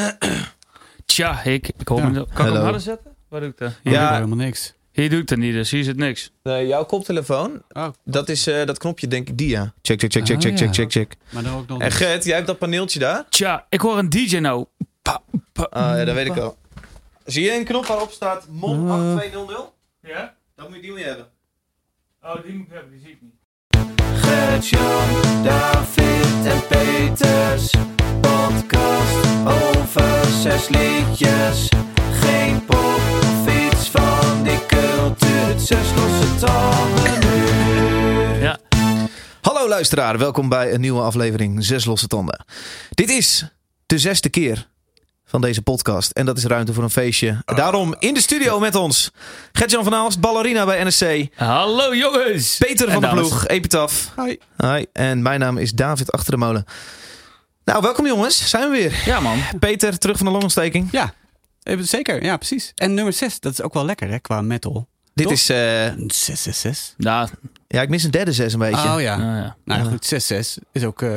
Tja, ik, ik hoor Ja. Kan ik hem harder zetten? Waar doe ik dat? Ja. Ja. helemaal niks. Hier doe ik het niet, dus hier zit niks. Nee, jouw koptelefoon, Oh, dat is eh, dat knopje denk ik die ja. Check, check, check, check, Oh, check, ja. check, check, check. maar dan ook nog... En Gert, jij hebt dat paneeltje daar? Tja, ik hoor een DJ nou. Pa, pa, Ah ja, dat weet ik al. Zie je een knop waarop staat MON Eh. 8200? Ja? Dat moet je die moet je hebben. Oh, die moet ik hebben, die zie ik niet. Gert-Jan, David en Peters. Podcast over zes liedjes. Geen pop of iets van die cultuur. Zes losse tanden nu. Ja. Hallo luisteraar, welkom bij een nieuwe aflevering Zes Losse Tanden. Dit is de zesde keer van deze podcast en dat is ruimte voor een feestje. Daarom in de studio met ons Gert-Jan van Aalst, ballerina bij NSC. Hallo jongens! Peter En van de ploeg, Epitaf. Hoi. Hi, en mijn naam is David Achter de Molen. Nou, welkom jongens, zijn we weer. Ja man. Peter, terug van de longontsteking. Ja, zeker. Ja, precies. En nummer 6, dat is ook wel lekker hè, qua metal. Dit Toch? is, eh, 666. Nou, ja, ik mis een derde zes een beetje. Oh ja. nou ja. Nou ja, Ja. goed, 66 is ook... eh,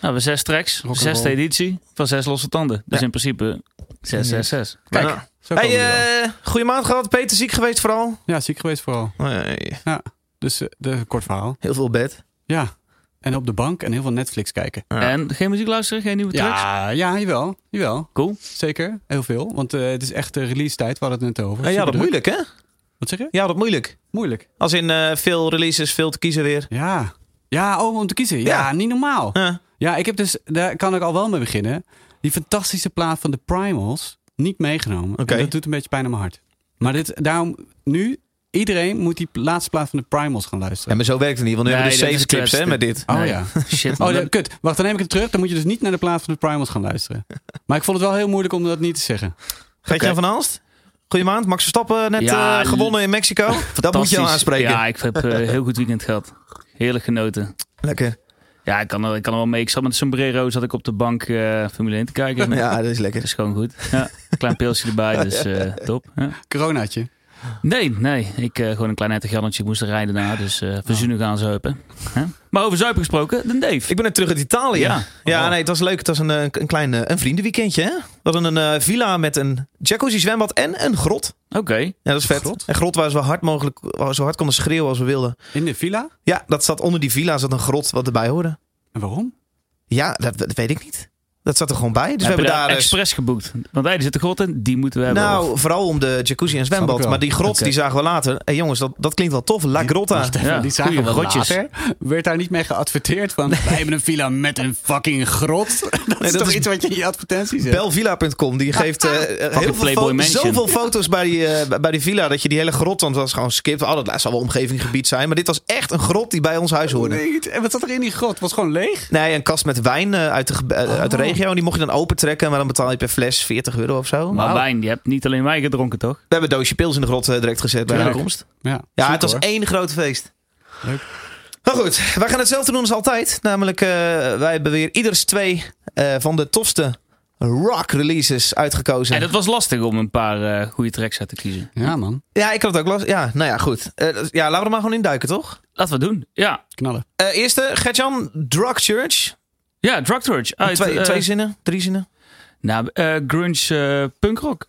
Nou, we zes tracks, zesde editie van zes losse tanden. Dus Ja. in principe 666. kijk, Nou. Hey, eh goede maand gehad. Peter ziek geweest vooral. Ja, ziek geweest vooral. Nee, Dus eh, de, kort verhaal. heel veel bed. Ja. En op de bank en heel veel Netflix kijken. Ja. En geen muziek luisteren, geen nieuwe tracks? Ja, ja, jawel. Jawel. Cool. Zeker. Heel veel. Want eh, het is echt de release tijd. We hadden het net over. Ja, ja, dat moeilijk hè? Wat zeg je? Ja, dat moeilijk. Moeilijk. Als in eh, veel releases, veel te kiezen weer. Ja. Ja, oh, om te kiezen. Ja, Ja. niet normaal. Ja. Ja, ik heb dus, daar kan ik al wel mee beginnen. Die fantastische plaat van de Primals niet meegenomen. Oké. En dat doet een beetje pijn aan mijn hart. Maar dit, daarom, nu, iedereen moet die laatste plaat van de Primals gaan Ja, luisteren. maar zo werkt het niet, want nu Nee, hebben we dus zeven is tips hè, met dit. Oh Nee. ja. Shit man. Oh, ja, kut. Wacht, dan neem ik het terug. Dan moet je dus niet naar de plaat van de Primals gaan luisteren. Maar ik vond het wel heel moeilijk om dat niet te zeggen. Gert-Jan van Aalst? Goeie maand. Max Verstappen net Ja, eh, gewonnen in Mexico. Dat moet je al aanspreken. Ja, ik heb een heel goed weekend gehad. Heerlijk genoten. Lekker. Ja, ik kan er, ik kan er wel mee. Ik zat met een sombrero, zat ik op de bank eh Formule 1 te kijken. Ja, dat is Dat lekker. is gewoon goed. Ja, klein pilsje erbij, dus eh, top. Ja. Coronaatje. Nee, nee. Ik eh, gewoon een klein Jannetje moest er rijden daarna. Dus eh verzoenen gaan zuipen. Hè? Maar over zuipen gesproken, de Dave. Ik ben net terug uit Italië. Ja, Ja. nee, het was leuk. Het was een, eh, een klein eh, een vriendenweekendje. Hè? We hadden een eh, villa met een jacuzzi zwembad en een grot. Oké. Ja, dat is vet. Grot? Een grot waar we zo hard mogelijk, waar zo hard konden schreeuwen als we wilden. In de villa. Ja, dat zat onder die villa zat een grot wat erbij hoorde. En waarom? Ja, dat, dat weet ik niet. Dat zat er gewoon bij. Dus we hebben daar. dus- expres geboekt? Want hey, er zit een grot in, die moeten we hebben. Of- nou, vooral om de jacuzzi en zwembad. Maar die grot, die zagen we later. Hé hey, jongens, dat, dat klinkt wel tof. La Grotta. Even, Ja, die zagen we grotjes. later. Werd daar niet mee geadverteerd van... wij hebben een villa met een fucking grot. Dat is dat toch is- iets wat je in je advertentie zet? Belvilla.com, die geeft eh, heel veel Playboy fo- Mansion. zoveel foto's bij die, eh, bij die villa. Dat je die hele grot, want het was gewoon skipt. Oh, dat zal wel omgevinggebied zijn. Maar dit was echt een grot die bij ons huis hoorde. Nee. En wat zat er in die grot? Het was gewoon leeg? Nee, een kast met wijn eh, uit, de, uit de Oh. Regio. En die mocht je dan opentrekken. Maar dan betaal je per fles 40 euro of zo. Maar We wijn, je hebt niet alleen wijn gedronken, toch? hebben een doosje pils in de grot eh, direct gezet bij de aankomst. Ja, Ja, het was hoor. één groot feest. Leuk. Nou goed, wij gaan hetzelfde doen als altijd. Namelijk, eh, wij hebben weer ieders twee eh, van de tofste rock releases uitgekozen. En het was lastig om een paar eh, goede tracks uit te kiezen. Ja, man. Ja, ik had het ook last. Ja, nou ja, goed. Eh, ja, laten we er maar gewoon induiken, toch? Laten we het doen. Ja, Knallen. Eh, eerste, Gertjan, Drug Church. Ja Drug Church. Uit, twee, eh, twee zinnen, drie zinnen. Nou, eh, grunge eh, punkrock.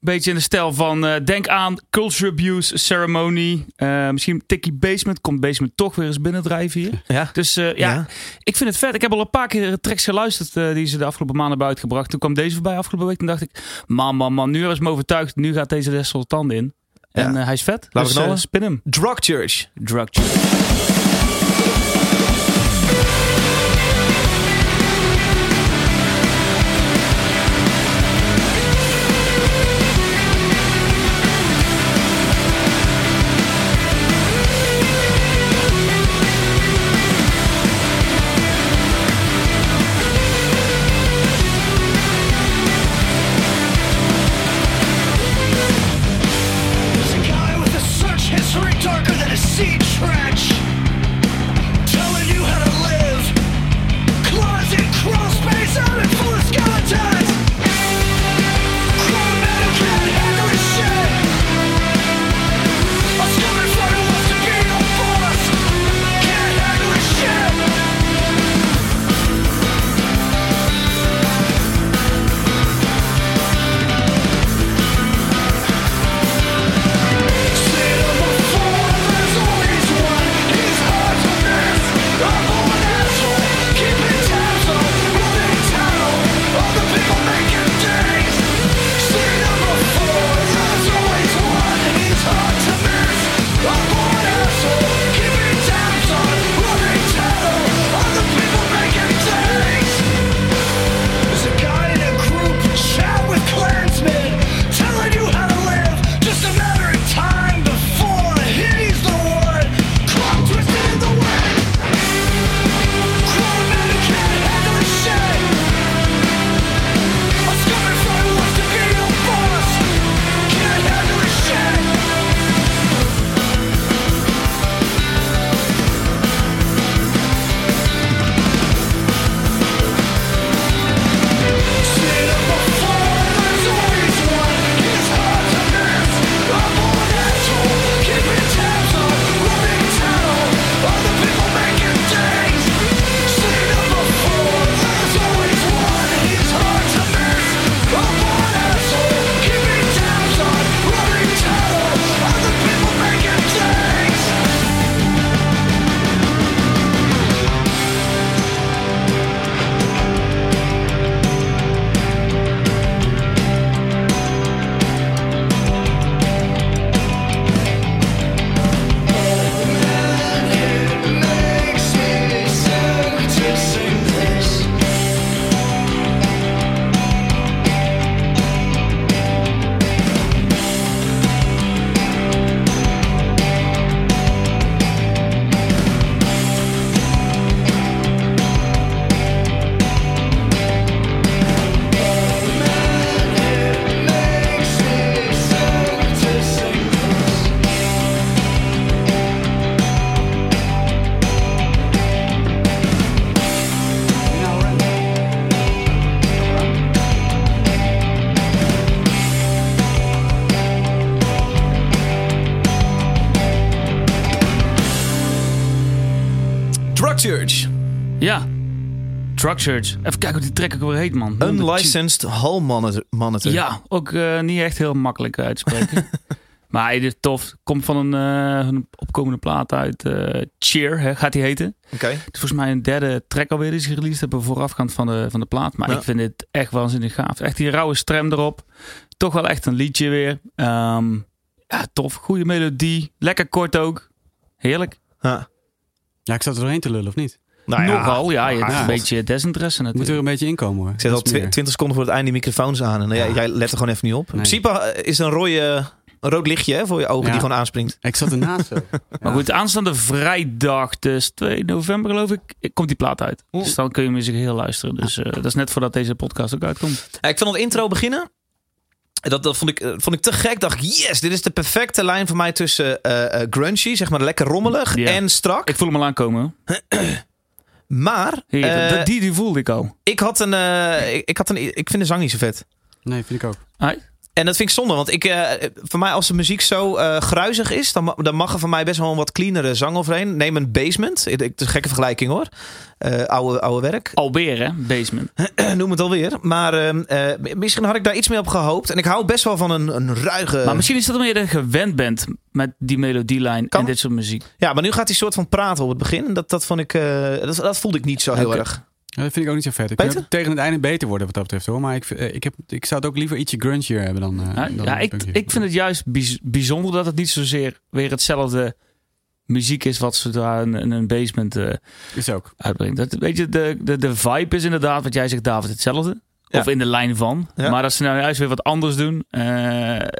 Beetje in de stijl van, denk aan Culture Abuse, Ceremony. misschien Tikkie Basement. Komt Basement toch weer eens binnendrijven hier. Ja. Dus ja, Ja. ik vind het vet. Ik heb al een paar keer tracks geluisterd die ze de afgelopen maanden hebben uitgebracht. Toen kwam deze voorbij afgelopen week. Toen dacht ik, man, man, man, nu is me overtuigd. Nu gaat deze de tanden in. En Ja. hij is vet. Laten we dus knallen. eh, spin hem. Drug Church. Drug Church. Church. Even kijken hoe die track ook weer heet, man. Unlicensed Hall Monitor. monitor. Ja, ook eh, niet echt heel makkelijk uit te spreken. maar hij is tof. Komt van een, eh, een opkomende plaat uit. eh, Cheer, hè, gaat die heten. Oké. Het is volgens mij een derde track alweer die ze released hebben voorafgaand van de, van de plaat. Maar Ja. ik vind het echt waanzinnig gaaf. Echt die rauwe strem erop. Toch wel echt een liedje weer. Ehm, ja, tof. Goede melodie. Lekker kort ook. Heerlijk. Ja. Ja, ik zat er doorheen te lullen, of niet? Nou ja, Nogal, ja. Je hebt ja. een beetje desinteresse Moet er natuurlijk. een beetje inkomen hoor. Ik zet al Dat is twi- meer. 20 seconden voor het einde die microfoons aan. En jij, Ja. jij let er gewoon even niet op. In Nee. principe eh, is een, rode, een rood lichtje hè, voor je ogen Ja. die gewoon aanspringt. Ik zat ernaast zo. Maar goed, aanstaande vrijdag, dus 2 november geloof ik, komt die plaat uit. Dus dan kun je hem in zijn geheel luisteren. Dus eh, dat is net voordat deze podcast ook uitkomt. Ja, ik vond het intro beginnen. Dat, dat vond, ik, eh, vond ik te gek. dacht ik, yes, dit is de perfecte lijn voor mij tussen eh eh, grungy, zeg maar lekker rommelig Ja. en strak. Ik voel hem al aankomen. maar eh, die, die voelde ik al. ik had een, eh, ik, ik had een, ik vind de zang niet zo vet. Nee, vind ik ook. Hai? En dat vind ik zonde, want ik, eh, voor mij als de muziek zo eh gruizig is, dan, dan mag er voor mij best wel een wat cleanere zang overheen. Neem een basement, Ik- het is een gekke vergelijking hoor. Eh, oude, oude werk, Alweer hè, Basement. noem het alweer. Maar ehm, eh, misschien had ik daar iets mee op gehoopt. En ik hou best wel van een, een ruige... Maar misschien is dat omdat je er gewend bent met die melodielijn en dit soort muziek. Ja, maar nu gaat hij soort van praten op het begin. En Dat, dat, vond ik, dat, dat voelde ik niet zo heel erg. Ja, dat vind ik ook niet zo vet. Ik Beter? tegen het einde beter worden wat dat betreft hoor. Maar ik, eh, ik, heb, ik zou het ook liever ietsje grungier hebben dan. eh, Ja, dan ja, ik, ik vind het juist bijz- bijzonder dat het niet zozeer weer hetzelfde muziek is wat ze daar in, in een basement eh, Is ook. uitbrengt. Dat, weet je, de, de, de vibe is inderdaad, wat jij zegt, David, hetzelfde. Ja. Of in de lijn van. Ja. Maar dat ze nou juist weer wat anders doen. Eh,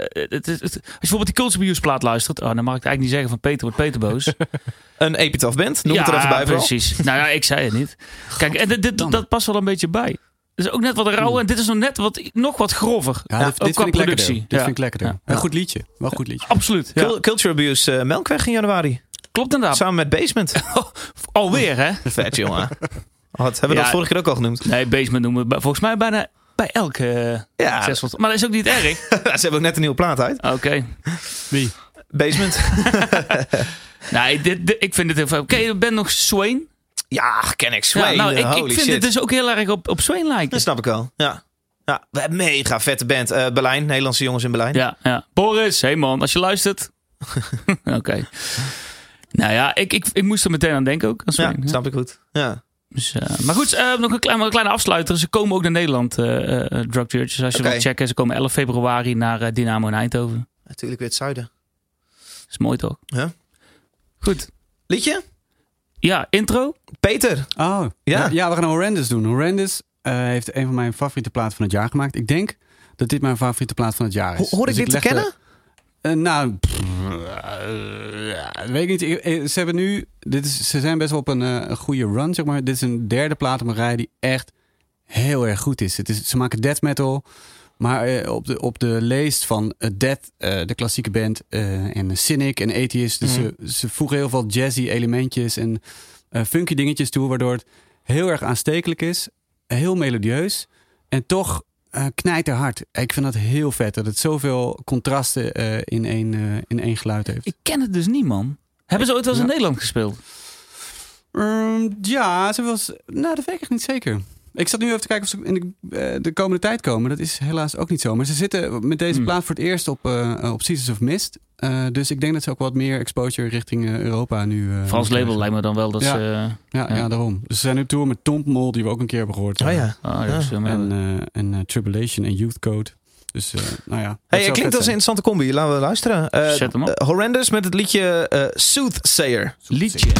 het, als je bijvoorbeeld die Culture Abuse plaat luistert. Oh, dan mag ik het eigenlijk niet zeggen van Peter, wordt Peter boos. Een epitaph band, noem het er even bij vooral. precies. Nou ja, ik zei het niet. Kijk, en dit, dat past wel een beetje bij. Het is ook net wat rauw en dit is nog net wat, nog wat grover. Ja, Ja, dit, ook dit qua vind ik lekkerder. productie. Dit Ja. vind ik lekkerder. Ja. Een goed liedje. Wel een goed liedje. Absoluut. Culture Abuse eh, Melkweg in januari. Klopt inderdaad. Samen met Basement. Alweer, hè? Vet, jongen. Wat, hebben we Ja. dat vorige keer ook al genoemd? Nee, Basement noemen we bij- volgens mij bijna bij elke eh, Ja, zes Maar dat is ook niet erg. ze hebben ook net een nieuwe plaat uit. Oké. Wie? Basement. Nee, dit, dit- ik vind het heel fijn. Oké, je bent nog Swain. ja, ken ik. Swain. Ja, nou, ik, Holy ik vind shit. het dus ook heel erg op, op Swain lijken. Dat snap ik wel. Ja. Ja, we hebben een mega vette band. Eh, Berlijn, Nederlandse jongens in Berlijn. Ja, ja. Boris, hey man, als je luistert. Oké. Nou ja, ik, ik, ik moest er meteen aan denken ook. Aan Ja, Swain, ja. snap ik goed. Ja. Dus, eh, maar goed, eh, nog een, klein, maar een kleine afsluiter. Ze komen ook naar Nederland, eh eh, Drug Church. Dus als je Oké. wilt checken, ze komen 11 februari naar Dynamo in Eindhoven. Natuurlijk weer het zuiden. Dat is mooi toch? Ja. Goed. Liedje? Ja, intro. Peter. Oh, Ja. ja. we gaan Horrendous doen. Horrendous eh, heeft een van mijn favoriete platen van het jaar gemaakt. Ik denk dat dit mijn favoriete plaat van het jaar is. Ho- Hoor ik Dus dit te kennen? Nou, pff, weet ik niet. Ze hebben nu, dit is, ze zijn best wel op een, eh, een goede run, zeg maar. Dit is een derde plaat op een rij die echt heel erg goed is. Het is ze maken death metal, maar eh, op, de, op de leest van eh, Death, de klassieke band, en Cynic en Atheist. Dus Mhm. ze, ze voegen heel veel jazzy elementjes en funky dingetjes toe, waardoor het heel erg aanstekelijk is, heel melodieus en toch knijterhard. Ik vind dat heel vet dat het zoveel contrasten in, één, in één geluid heeft. Ik ken het dus niet, man. Hebben ze ooit wel eens in. Nederland gespeeld? Ehm, ja, ze was. Nou, dat weet ik echt niet zeker. Ik zat nu even te kijken of ze in de, eh, de komende tijd komen. Dat is helaas ook niet zo. Maar ze zitten met deze Hmm. plaat voor het eerst op, eh op Seasons of Mist. Eh, dus ik denk dat ze ook wat meer exposure richting eh, Europa nu. eh, Frans label krijgen. lijkt me dan wel dat Ja. ze... Ja, Ja. ja. daarom. Dus ze zijn nu op tour met Tom Mol, die we ook een keer hebben gehoord. Oh ja. ah, En, eh, en eh, Tribulation en Youth Code. Dus, eh, nou ja. Hey, het klinkt als een interessante combi. Laten we luisteren. Eh, Zet hem op. Horrendous met het liedje eh, Soothsayer. liedje.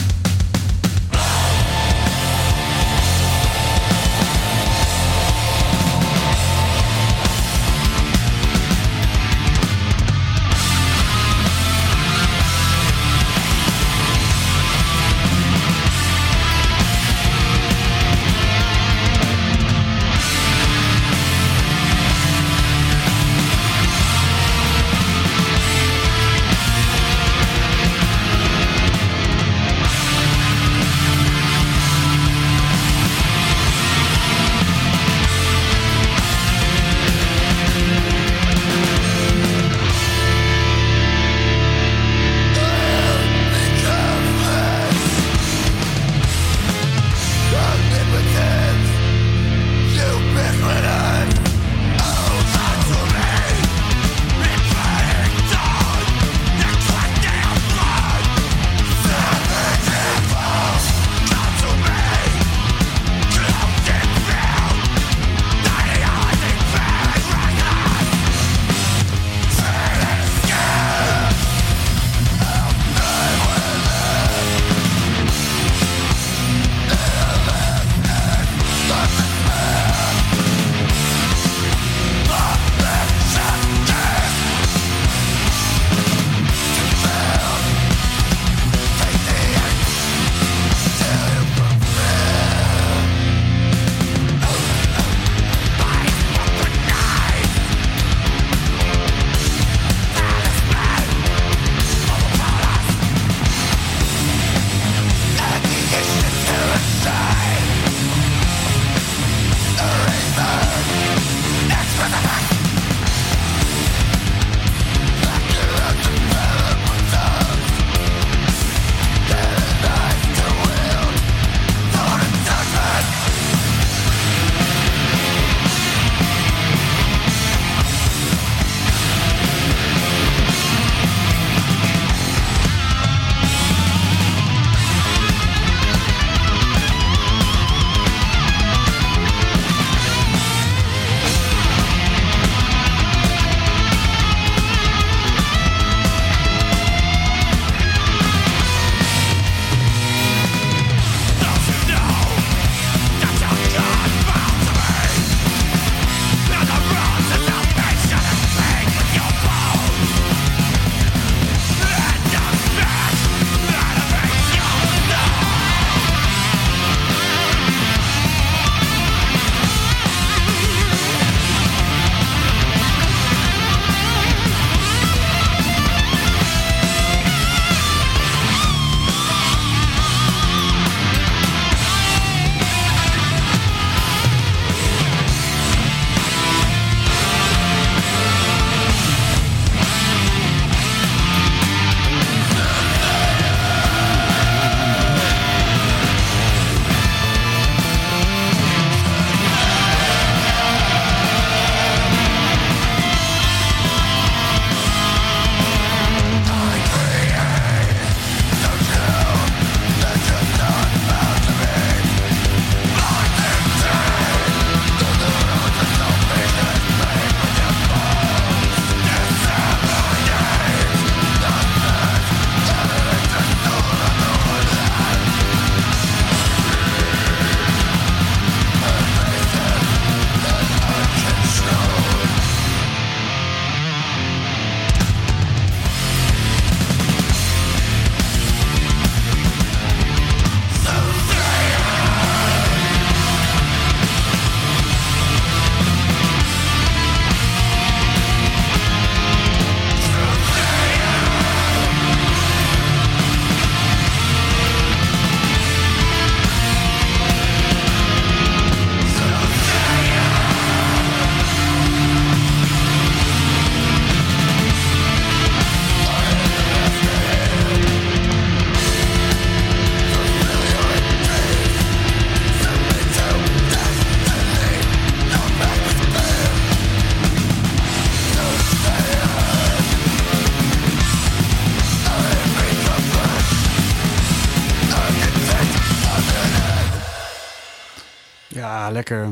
Lekker.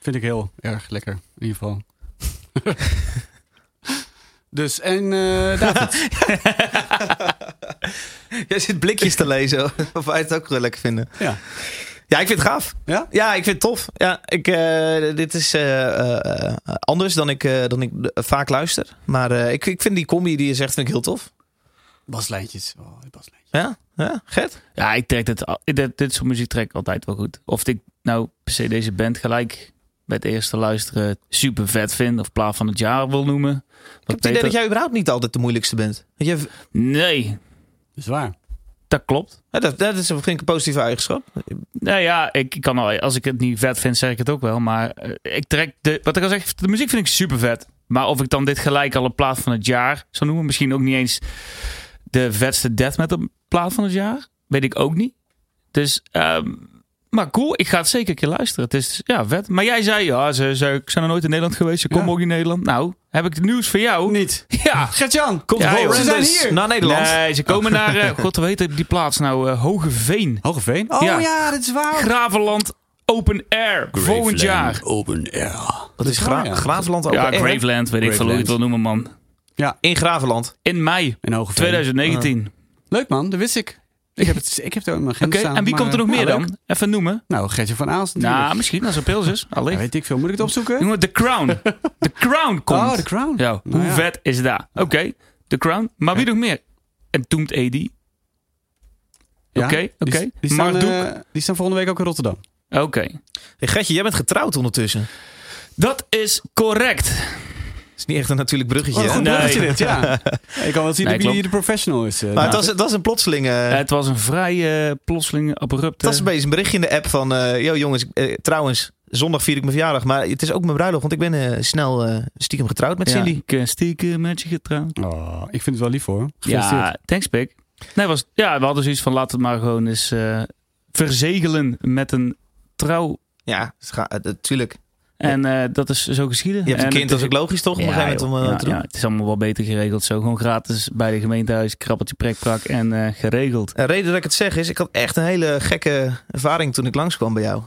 Vind ik heel erg lekker, in ieder geval. dus, en eh David. Jij zit blikjes te lezen of wij het ook wel lekker vinden. ja. Ja, ik vind het gaaf. Ja? Ja, ik vind het tof. Ja, ik, eh, dit is eh, anders dan ik, eh, dan ik vaak luister. Maar eh, ik, ik vind die combi die je zegt vind ik heel tof. Baslijntjes. Oh, baslijntjes. Ja, ja Gert? Ja, ik trek dit, al- dit, dit soort muziek trek ik altijd wel goed. Of ik nou per se deze band gelijk bij het eerste luisteren super vet vind. Of plaat van het jaar wil noemen. Ik Wat heb het idee dat jij überhaupt niet altijd de moeilijkste bent. Je, Nee, Dat is waar. dat klopt. ja, dat, dat is vind ik een positieve eigenschap. Nou ja, ik kan al, als ik het niet vet vind, zeg ik het ook wel. Maar eh, ik trek de, wat ik al zeg, de muziek vind ik super vet. Maar of ik dan dit gelijk al een plaat van het jaar zou noemen, misschien ook niet eens de vetste death metal plaat van het jaar, weet ik ook niet. Dus, ehm, maar cool, ik ga het zeker een keer luisteren. Het is ja vet. Maar jij zei, ja, ze, ze ik zijn nog nooit in Nederland geweest, ze komen Ja. ook in Nederland. Nou, heb ik het nieuws voor jou? Niet. Ja. Gert-Jan, Komt Ja, joh. Ze zijn hier. naar Nederland. Nee, ze komen naar, eh, god, heet die plaats nou? eh Hogeveen. Hogeveen. Oh Ja. ja, dat is waar. Gravenland Open Air. Volgend jaar. Open air. Dat is Gra waar, ja. Gravenland ook. Ja, Graveland, weet ik veel hoe je het wil noemen, man. In Gravenland. In mei In Hogeveen. 2019. Leuk man, dat wist ik. Ik heb het, ik heb het ook in mijn Oké, agenda staan. en wie maar- komt er nog Ah, meer leuk. dan? Even noemen. Nou, Gertje van Aals natuurlijk. Nou, misschien als er pils is. Ja, Allee. weet ik veel. Moet ik het opzoeken? Jongen, The Crown. The Crown komt. Oh, The Crown. Ja, Nou hoe ja. vet is dat? Oké, The Crown. Maar wie nog meer? En Toemt AD. Ja, Oké, die- oké. Die, staan, Marduk. eh, die staan volgende week ook in Rotterdam. Oké. Hey, Gertje, jij bent getrouwd ondertussen. Dat is correct. Is niet echt een natuurlijk bruggetje. Oh, hè? goed Nee. bruggetje dit, ja. Ik kan wel zien Nee, dat de professional is. eh, Maar het was, het was een plotseling... eh, het was een vrij eh, plotseling abrupt. Het was een beetje een berichtje in de app van... eh yo jongens, trouwens, zondag vier ik mijn verjaardag. Maar het is ook mijn bruiloft, want ik ben snel stiekem getrouwd met ja, Cindy. ik ben stiekem met je getrouwd. Oh, ik vind het wel lief hoor. Ja, thanks Pik. Nee, was, ja, we hadden zoiets van laten het maar gewoon eens eh, verzegelen met een trouw. Ja, natuurlijk. En eh, dat is zo geschieden. Je hebt een En kind, het dat is ook logisch toch? Gegeven moment om ja, te doen. ja, het is allemaal wel beter geregeld zo. Gewoon gratis bij de gemeentehuis, krabbeltje prekprak en eh, geregeld. De reden dat ik het zeg is, ik had echt een hele gekke ervaring toen ik langskwam bij jou.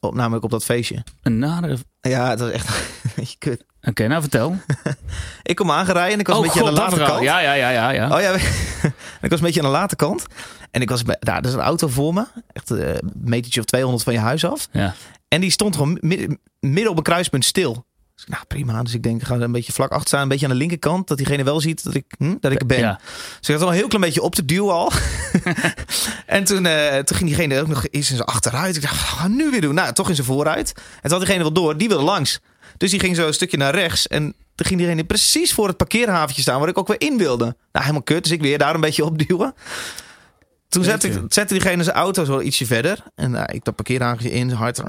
Op, namelijk op dat feestje. Een nadere... Ja, het was echt beetje kut. Oké, nou vertel. Ik kom aangereden en ik was een beetje God, aan de late verhaal. kant. Ja, ja, ja, ja. ja. Oh ja, ik was een beetje aan de late kant. En ik was bij, nou, er is een auto voor me. Echt eh, een metertje of 200 van je huis af. ja. En die stond gewoon midden, midden op een kruispunt stil. Dus nou prima. Dus ik denk, ik ga er een beetje vlak achter staan. Een beetje aan de linkerkant. Dat diegene wel ziet dat ik, hm, dat ik er ben. Ja. Dus ik had al een heel klein beetje op te duwen al. en toen, eh, toen ging diegene ook nog eens in zijn achteruit. Ik dacht, wat gaan we nu weer doen? Nou, toch in zijn vooruit. En toen had diegene wel door. Die wilde langs. Dus die ging zo een stukje naar rechts. En toen ging diegene precies voor het parkeerhaventje staan. Waar ik ook weer in wilde. Nou, helemaal kut. Dus ik weer daar een beetje op duwen. Toen zette, ik, Jeetje. zette diegene zijn auto zo ietsje verder. En nou, ik dat parkeerhaventje in, hard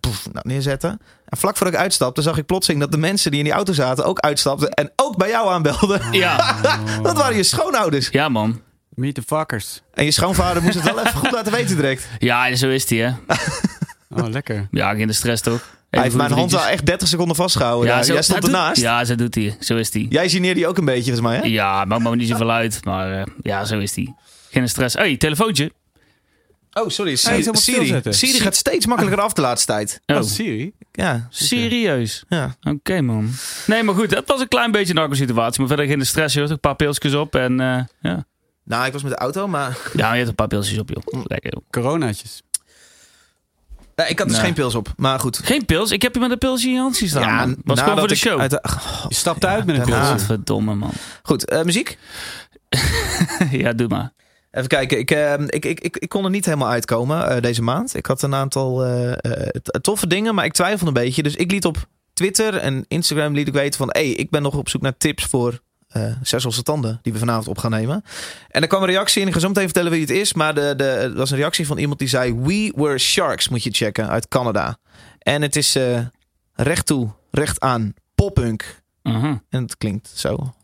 poef, nou, neerzetten. En vlak voordat ik uitstapte, zag ik plotseling dat de mensen die in die auto zaten ook uitstapten. En ook bij jou aanbelden. Ja. Dat waren je schoonouders. ja, man. Meet the fuckers. En je schoonvader moest het wel even goed laten weten direct. Ja, zo is die, hè. Oh, lekker. Ja, geen de stress toch? Hij heeft mijn hand wel vriendjes. echt 30 seconden vastgehouden. Ja, zo- Jij stond doet- ernaast. Ja, zo doet hij. Zo is hij. Jij geneerde die ook een beetje, volgens mij, hè? Ja, maakt me niet zoveel uit. Maar eh, ja, zo is hij. Geen stress. hey, telefoontje. Oh, sorry. Siri, Siri. gaat steeds makkelijker af de laatste tijd. Oh, Oh, Siri? Ja, serieus? ja. Oké, man. Nee, maar goed, dat was een klein beetje een narco-situatie. Maar verder geen stress, joh. Een paar pilsjes op en eh, ja. Nou, ik was met de auto, maar... Ja, je hebt een paar pilsjes op, joh. Lekker, joh. Coronaatjes. Nee, ik had dus Nee. geen pils op. Maar goed. Geen pils? Ik heb je met een pilsje in je hand zien staan, Ja, man. Was gewoon nadat voor de show. uit de- Je stapt uit met een pilsje. Verdomme, man. Goed, eh, muziek? ja, doe maar. Even kijken. Ik, eh, ik, ik, ik, ik kon er niet helemaal uitkomen eh, deze maand. Ik had een aantal eh, eh, toffe dingen, maar ik twijfelde een beetje. Dus ik liet op Twitter en Instagram liet ik weten van... hey, ik ben nog op zoek naar tips voor eh zes losse tanden die we vanavond op gaan nemen. En er kwam een reactie in. Ik ga zo meteen vertellen wie het is. Maar de, de, het was een reactie van iemand die zei... We Were Sharks moet je checken uit Canada. En het is eh, recht toe, recht aan, poppunk. Aha. En het klinkt zo.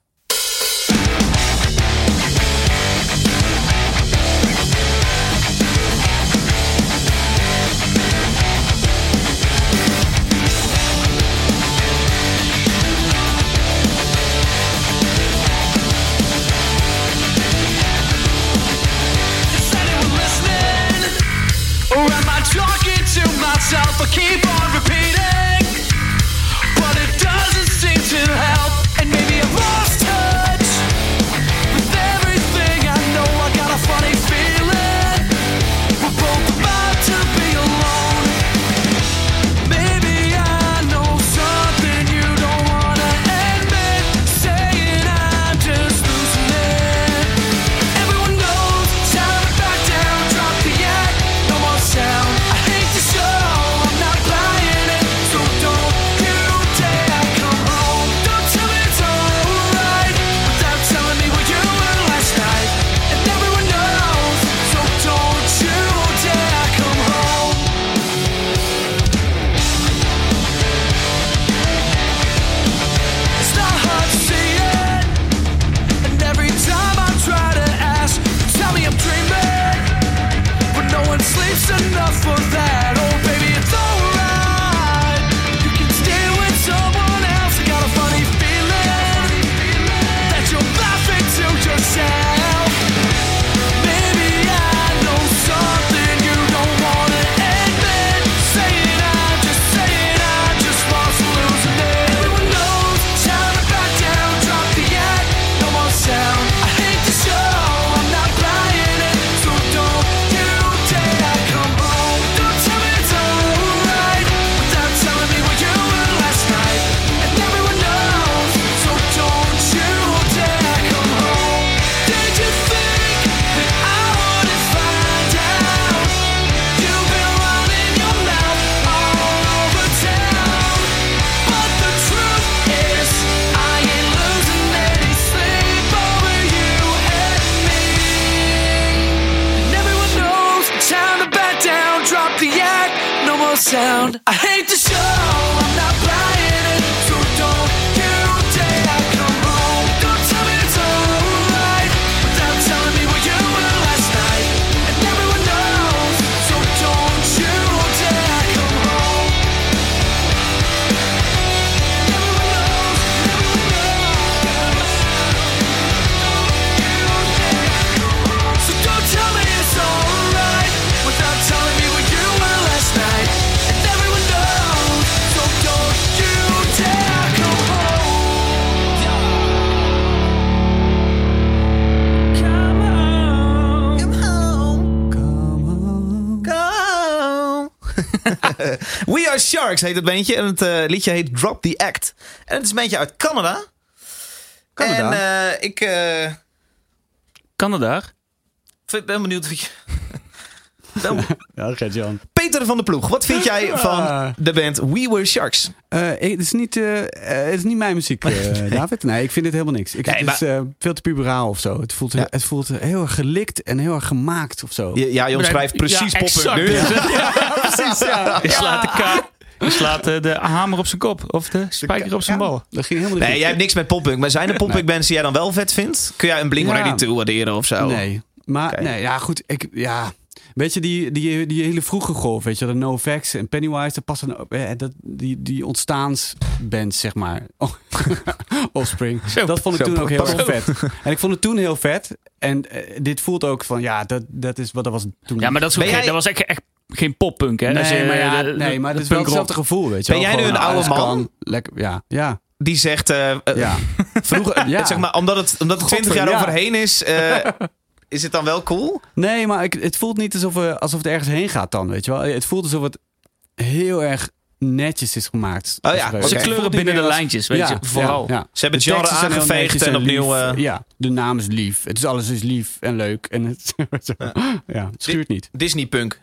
Sharks heet het bandje. En het eh, liedje heet Drop the Act. En het is een bandje uit Canada. Canada? En eh, ik eh, Canada. vind- ben benieuwd wat je... Dan, Ja, Gert-Jan. Peter van de Ploeg, wat vind jij van de band We Were Sharks? Eh, ik- het, is niet, eh, eh, het is niet mijn muziek, eh, David. Nee, ik vind dit helemaal niks. Ik, Nee, het is eh, veel te puberaal of zo. Het voelt, Ja. het voelt heel erg gelikt en heel erg gemaakt of zo. Ja, je omschrijft precies Ja, nu. het. precies, ja. Je slaat de, ka- je slaat de hamer op zijn kop. Of de spijker op zijn bal. Dat ging helemaal niet Nee, jij hebt niks met poppunk. Maar zijn er poppunk bands die jij dan wel vet vindt? Kun jij een Blink-182 Ja. waarderen of zo? Nee, maar nee, ja, goed. Ik, ja. Weet je, die, die, die hele vroege golf, weet je, de NoFX en Pennywise, dat passen ook, eh, dat, die, die ontstaansbands, zeg maar. Oh, Offspring. Zo, dat vond ik zo, toen ook heel vet. En ik vond het toen heel vet. En eh, dit voelt ook van, ja, dat, dat is wat dat was toen. Ja, maar dat, is ook Ben geen- jij- dat was echt, echt geen poppunk, hè? nee, je, maar, ja, de- de- nee, maar de het is wel hetzelfde gevoel, weet je Ben wel. jij nu een oude man? kan. Lekker, ja, ja, Die zegt, eh, eh, ja. vroeger, Ja. zeg maar, omdat het, omdat het 20 jaar ja. overheen is, eh, is het dan wel cool? Nee, maar ik, het voelt niet alsof, we, alsof het ergens heen gaat dan, weet je wel. Het voelt alsof het heel erg netjes is gemaakt. Oh ja, eh, Ze kleuren binnen de lijntjes, weet Ja, je. Vooral. Ja, ja. Ze hebben het genre aangeveegd en opnieuw... eh, Ja, de naam is lief. Het is alles is lief en leuk. En het, ja. het schuurt niet. Disney-punk.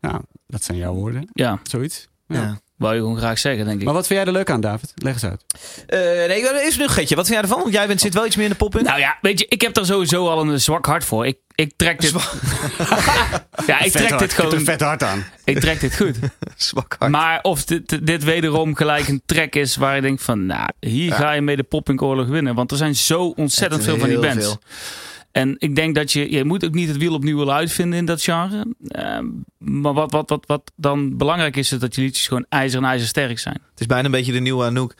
Ja, dat zijn jouw woorden. Ja, Zoiets. Ja. Wou je gewoon graag zeggen, denk ik. Maar wat vind jij er leuk aan, David? Leg eens uit. Eh, nee, even nu Getje. Wat vind jij ervan? Want jij bent, zit wel iets meer in de poppunk. Nou ja, weet je, ik heb daar sowieso al een zwak hart voor. Ik, ik trek dit... ja, ik trek dit gewoon... vet hard aan. Ik trek dit goed. Zwak hart. Maar of dit, dit wederom gelijk een trek is waar je denkt van... Nou, hier ga je mee de poppunkoorlog winnen. Want er zijn zo ontzettend is veel van die bands. veel. En ik denk dat je... Je moet ook niet het wiel opnieuw willen uitvinden in dat genre. Ehm, maar wat, wat, wat, wat dan belangrijk is, is dat je liedjes gewoon ijzer en ijzersterk zijn. Het is bijna een beetje de nieuwe Anouk.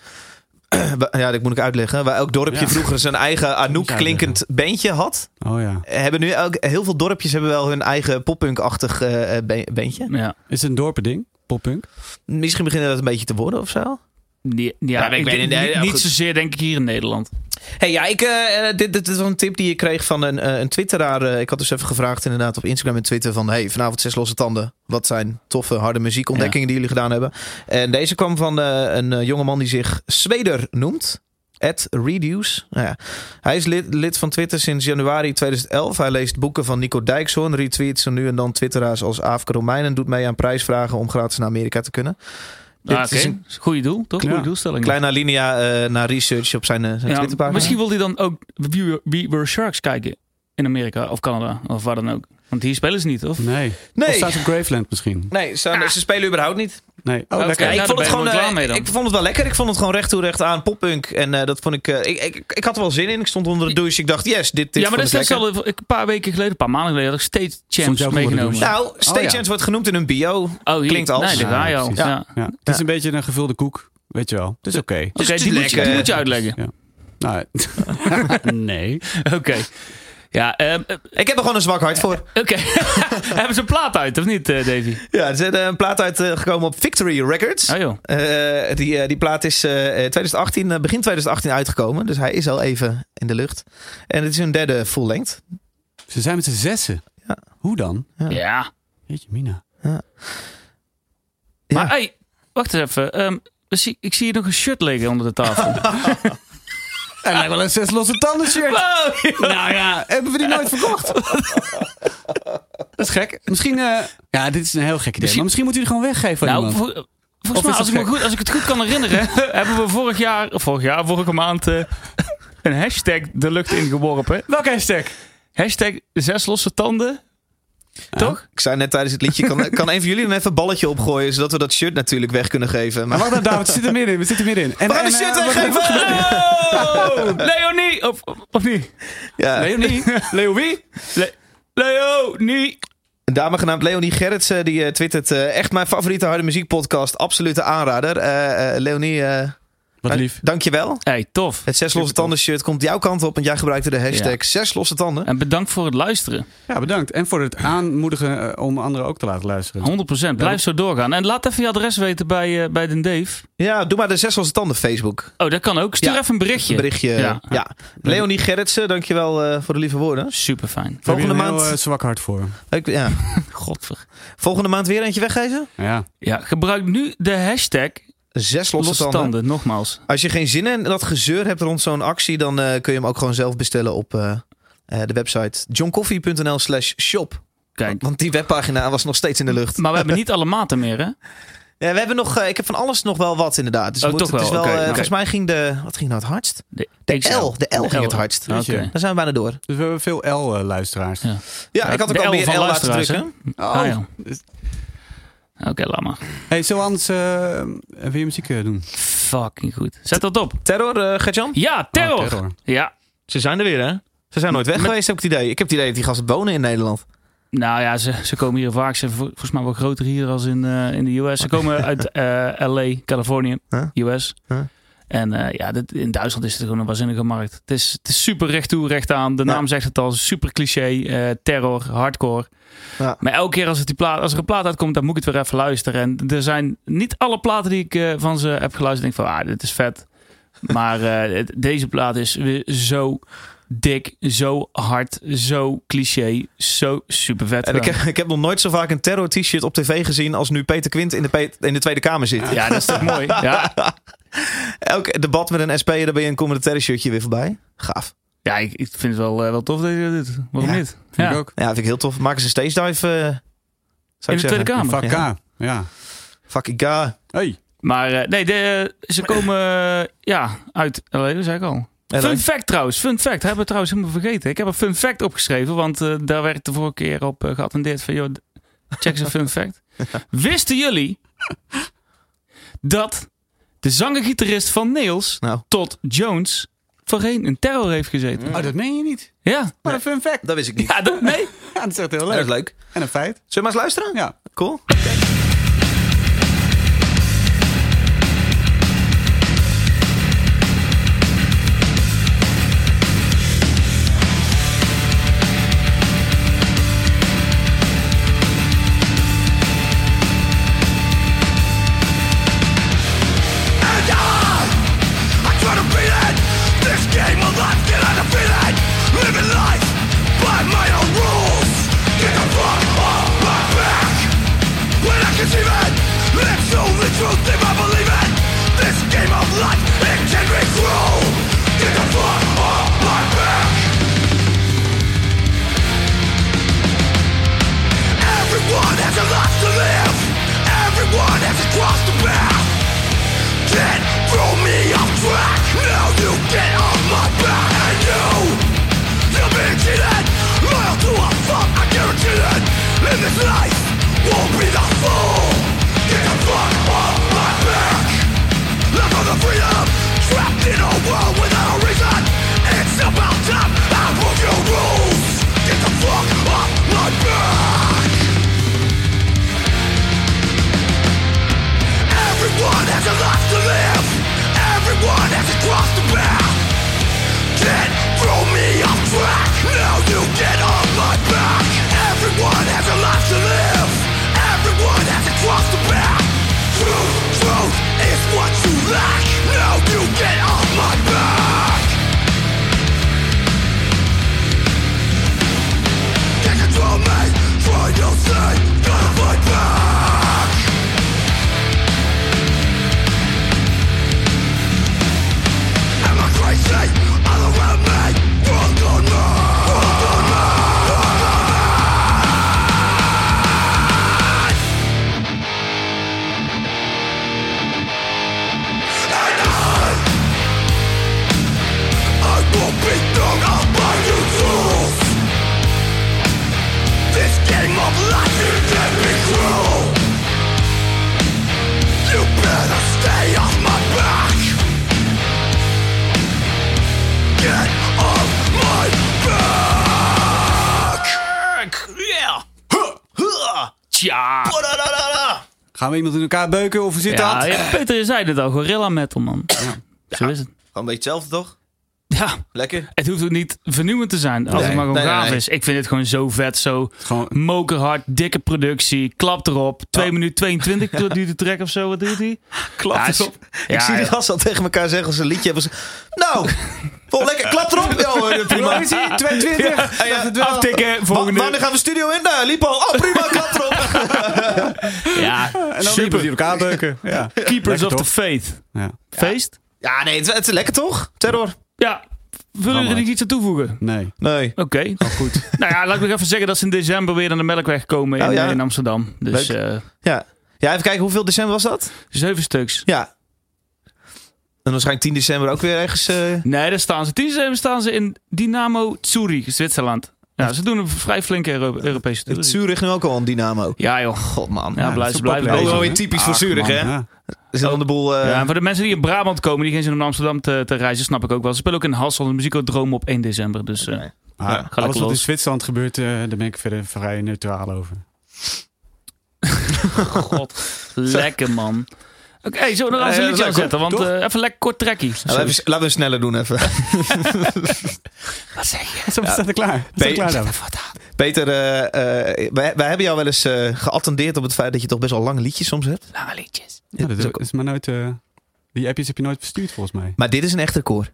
ja, dat moet ik uitleggen. Waar elk dorpje Ja. vroeger zijn eigen Anouk klinkend bandje had. Oh ja. Hebben nu elk, heel veel dorpjes hebben wel hun eigen poppunk-achtig eh, eh, bandje. Ja. Is het een dorpending? Poppunk? Misschien beginnen dat een beetje te worden of zo. Die- ja, Ja, ik ik weet denk niet. niet, zozeer denk ik hier in Nederland. Hey, ja, ik, eh, eh, dit, dit is een tip die ik kreeg van een, eh, een twitteraar. Ik had dus even gevraagd inderdaad op Instagram en Twitter van... hey, vanavond zes losse tanden. Wat zijn toffe, harde muziekontdekkingen die jullie gedaan hebben? En deze kwam van een jongeman die zich Zweder noemt. Ed Reduce. Nou ja, hij is lid, lid van Twitter sinds januari 2011. Hij leest boeken van Nico Dijkshoorn, retweets zo nu en dan twitteraars als Aafke Romein... en doet mee aan prijsvragen om gratis naar Amerika te kunnen. Dit Ah, Oké, is een goeie doel, toch? Goeie Ja. doelstelling. kleine alinea eh, naar research op zijn, eh, zijn Ja, Twitterpagina. misschien wil hij dan ook We We Were Sharks kijken in Amerika of Canada of waar dan ook. Want hier spelen ze niet, of? Nee. Nee. Of staat ze op Graveland misschien? Nee, ze, ze spelen überhaupt niet. Nee. Oh, Oké. lekker. Ja, ik, vond het gewoon, eh, ik vond het wel lekker. Ik vond het gewoon recht toe recht aan poppunk. En eh, dat vond ik, eh, ik, ik. Ik had er wel zin in. Ik stond onder de douche. Ik dacht, yes, dit, dit ja, maar dat is al een paar weken geleden, een paar maanden geleden, had ik State Champs meegenomen. Nou, State ja. Chance wordt genoemd in een bio. Oh, hier. Klinkt als. Nee, daar ga je al. Ja. Ja. Het is een beetje een gevulde koek. Weet je wel. Het is oké. Oké, Dus het is die, moet je, lekker. die moet je uitleggen. Nou, nee. Oké. Ja, ehm, eh, Ik heb er gewoon een zwak hart voor. oké. Hebben ze een plaat uit, of niet, eh, Davy? Ja, er is eh, een plaat uitgekomen op Victory Records. Oh joh. Eh, die, eh, die plaat is eh, 2018, eh, begin 2018 uitgekomen. Dus hij is al even in de lucht. En het is hun derde full length. Ze zijn met z'n zessen. Ja. Hoe dan? Ja. Ja. Jeetje, Mina. Ja. Maar hey, wacht eens even. Ehm, ik zie- ik zie hier nog een shirt liggen onder de tafel. En lijkt wel een zes losse tanden shirt. Wow. Nou ja, hebben we die nooit verkocht? Dat is gek. Misschien, eh, ja, dit is een heel gek idee. Misschien- Maar misschien moet u die gewoon weggeven aan Nou, iemand. volgens mij, als ik, me goed, als ik het goed kan herinneren, hebben we vorig jaar, vorig jaar, vorige maand, eh, een hashtag de lucht ingeworpen. Welke hashtag? Hashtag zes losse tanden. Toch? Ik zei net tijdens het liedje, kan, kan een van jullie dan even een balletje opgooien, zodat we dat shirt natuurlijk weg kunnen geven. Maar wacht nou, David, we zitten middenin. We zitten middenin. En, we gaan en, de shirt weggeven! Oh, Leonie! Of, of, niet? Ja. Leonie? Leo wie? Le Leonie! Een dame genaamd Leonie Gerritsen, die eh, twittert... eh, echt mijn favoriete harde muziekpodcast, absolute aanrader. Leonie, Wat lief. dankjewel. Hey, tof. Het Zes Losse Tanden shirt komt jouw kant op, want jij gebruikte de hashtag Ja. Zes Losse Tanden. En bedankt voor het luisteren. 100%. Ja, bedankt. En voor het aanmoedigen eh, om anderen ook te laten luisteren. Blijf zo doorgaan. En laat even je adres weten bij, eh, bij de Dave. Ja, doe maar de Zes Losse Tanden Facebook. Oh, dat kan ook. Stuur Ja. even een berichtje. Een berichtje. Ja. Ja. Leonie Gerritsen, dankjewel eh voor de lieve woorden. Super fijn. Volgende maand, heel zwak hart voor. ik, ja. Godver. Volgende maand weer eentje weggeven? Ja. Ja, gebruik nu de hashtag Zes losse, losse tanden. tanden. Nogmaals. Als je geen zin in dat gezeur hebt rond zo'n actie, dan eh, kun je hem ook gewoon zelf bestellen op eh, eh, de website johncoffee.nl slash shop. Kijk. Want die webpagina was nog steeds in de lucht. Maar we hebben niet alle maten meer, hè? Ja, we hebben nog, ik heb van alles nog wel wat inderdaad. Dus Oh, toch het is wel? wel, eh. Volgens mij ging de, wat ging nou het hardst? De, De XL. L, de L ging het L. hardst. Oké. je. Daar zijn we bijna door. Dus we hebben veel L-luisteraars. Ja. Ja, ik had ook al L meer van L laten luisteraars, drukken. Oh. Ah, ja. Oké, laat maar. Hey, we anders eh, even je muziek eh, doen? Fucking goed. Zet dat op. Terror, eh Gertjan? Ja, terror. Oh, terror. Ja. Ze zijn er weer, hè? Ze zijn nooit weg Met- geweest, heb ik het idee. Ik heb het idee dat die gasten wonen in Nederland. Nou ja, ze, ze komen hier vaak. Ze zijn vol- volgens mij wel groter hier als in, eh, in de US. Ze komen uit eh, LA, Californië, Huh? US. Huh? En eh, ja, dit, in Duitsland is het gewoon een waanzinnige markt. Het is, het is super recht toe, recht aan. De Ja. naam zegt het al, super cliché. eh, terror, hardcore. Ja. Maar elke keer als, het die plaat, als er een plaat uitkomt, dan moet ik het weer even luisteren. En er zijn niet alle platen die ik eh, van ze heb geluisterd. denk van, ah, dit is vet. Maar deze plaat is weer zo dik, zo hard, zo cliché, zo super vet. En ik, heb- ik heb nog nooit zo vaak een terror t-shirt op tv gezien als nu Peter Quint in de, in de Tweede Kamer zit. Ja, dat is toch mooi. Ja, Elk debat met een SP, daar ben je een commentaire shirtje weer voorbij. Gaaf. ja ik, ik vind het wel, eh, wel tof dat je dit. Waarom Ja, niet? Vind Ja. ik ook. Ja, vind ik heel tof. Maken ze een stage dive. eh, zou In ik de. Tweede Kamer. Vak K. Ja. Ja. Fucking ga. Hey. Maar eh, nee, de, ze komen ja, uit dat zei ik al. Fun fact trouwens, fun fact. Hebben we trouwens helemaal vergeten. Ik heb een fun fact opgeschreven, want eh, daar werd ik de vorige keer op eh, geattendeerd van, joh, check eens een fun fact. Wisten jullie dat de zanger-gitarist van Nails, Nou, Todd Jones, voorheen in terror heeft gezeten? Oh, dat meen je niet. Ja. Wat een fun fact. dat wist ik niet. Ja, dat, nee. Ja, dat is echt heel Dat is leuk. leuk. En een feit. Zullen we maar eens luisteren? Ja. Cool. Gaan we iemand in elkaar beuken of hoe zit ja, dat? ja, Peter, je zei het al. Gorilla metal, man. Zo is het. Gewoon een beetje hetzelfde, toch? Ja, Lekker. het hoeft ook niet vernieuwend te zijn. Als Nee, het maar gewoon nee, nee, gaaf nee. is. Ik vind het gewoon zo vet. Zo Gewoon, mokerhard, dikke productie. Klap erop. 2 minuten 22 duurt de track of zo. Wat doet hij? Klap Ja, erop. ik ja, zie die gasten al tegen elkaar zeggen als ze een liedje hebben. Ze, nou, vol lekker, klap erop. Ja hoor, prima. Hoe is ie? 22? Ja, ja. Dacht het wel. Aftikken, volgende. wanneer gaan we studio in? Nou, liep al. Oh, prima, klap erop. Ja, En dan super. die elkaar beuken. Ja. Keepers Lekker of the? Faith. Ja. Feest? Ja, nee, het, het is lekker toch? Terror? Ja. Willen jullie er Allemaal. iets aan toevoegen? Nee. Nee. Oké, goed. nou ja, laat ik nog even zeggen dat ze in december weer naar de Melkweg komen in, Oh, ja. in Amsterdam. Dus Leuk. eh Ja. ja, even kijken, hoeveel december was dat? zeven stuks. Ja. En waarschijnlijk 10 december ook weer ergens. eh, Nee, daar staan ze. 10 december staan ze in Dynamo Zurich, Zwitserland. Ja, ze doen een vrij flinke Euro- Europese tour. Het Zurich nu ook al een dynamo. Ja joh. God man. Ja, blijf, is blijven bezig. Oh, typisch voor Zurich, man, hè? ja. Zit dan de boel... eh, Ja, voor de mensen die in Brabant komen, die geen zin om naar Amsterdam te, te reizen, snap ik ook wel. Ze spelen ook in Hassel, een muziekdroom op 1 december. Dus eh. Ah, Ja, ga alles wat in. Zwitserland gebeurt, eh, daar ben ik verder vrij neutraal over. god, lekker man. Oké, hey, zullen we er Ja, als ja, een liedje is aan leuk, hoor. zetten? Want eh, even lekker kort trekkie. laten, we even, laten we sneller doen even. Wat zeg je? Zo, staat er klaar. Staat Ben- er klaar dan? Peter, eh, eh, wij, wij hebben jou wel eens geattendeerd op het feit dat je toch best wel lange liedjes soms hebt. Lange liedjes. Ja, dat is is, ook- is maar nooit, die appjes heb je nooit verstuurd volgens mij. Maar dit is een echt record.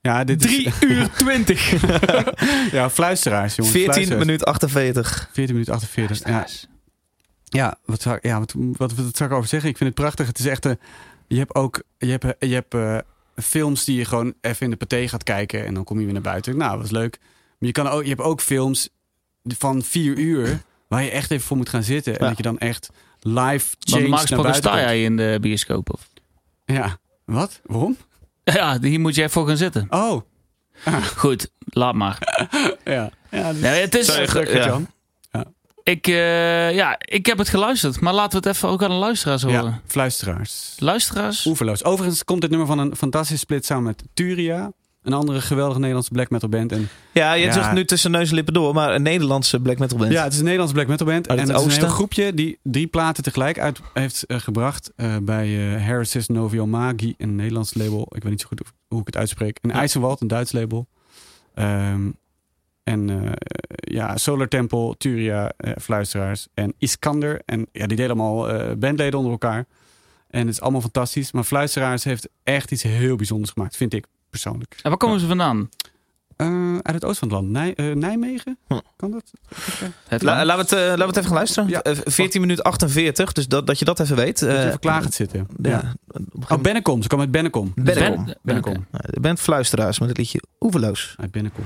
Ja, dit 3 is, uur 20. ja, fluisteraars, jongens. 14 fluisteraars. minuut 48. 14 minuten 48. Ja, ja, wat zou, ja wat, wat, wat zou ik over zeggen? Ik vind het prachtig. Het is echt een. Je hebt ook. Je hebt, eh, je hebt eh, films die je gewoon even in de paté gaat kijken. En dan kom je weer naar buiten. Nou, dat was leuk. Maar je, kan ook, je hebt ook films van vier uur. Waar je echt even voor moet gaan zitten. En Ja. dat je dan echt live change normaal naar buiten sta jij in de bioscoop. Of? Ja. Wat? Waarom? Ja, hier moet jij voor gaan zitten. Oh. Goed, laat maar. Ja. ja dus- Nee, het is, Sorry, Gert ja. Ik, eh, ja, ik heb het geluisterd, maar laten we het even ook aan de luisteraars horen. Ja, fluisteraars. Luisteraars? Oeverloos. Overigens komt dit nummer van een fantastische split samen met Turia. Een andere geweldige Nederlandse black metal band. En Ja, je Ja. zegt nu tussen neus en lippen door, maar een Nederlandse black metal band. Ja, het is een Nederlandse black metal band. Uit en het is een heel groepje die drie platen tegelijk uit heeft eh, gebracht. eh, bij eh Harris's Novio Magi, een Nederlands label. Ik weet niet zo goed hoe, hoe ik het uitspreek. En Ja. IJzerwald, een Duits label. Ehm, en eh, ja, Solar Temple, Turia, eh, Fluisteraars en Iskander. En ja, die deden allemaal eh, bandleden onder elkaar. En het is allemaal fantastisch. Maar Fluisteraars heeft echt iets heel bijzonders gemaakt, vind ik persoonlijk. En waar komen ze vandaan? Eh, uit het oosten van het land. Nij- eh, Nijmegen? Hm. Kan dat? Het La- laten, we het, laten we het even gaan luisteren. Ja. Eh, 14 minuten 48, dus dat, dat je dat even weet. Dat je Eh, even klaar gaat zitten. ja. Oh, Bennekom. Ze komen uit Bennekom. Bennekom. Ben- Bennekom. Nou, De band Fluisteraars met het liedje Oeverloos. Uit Bennekom.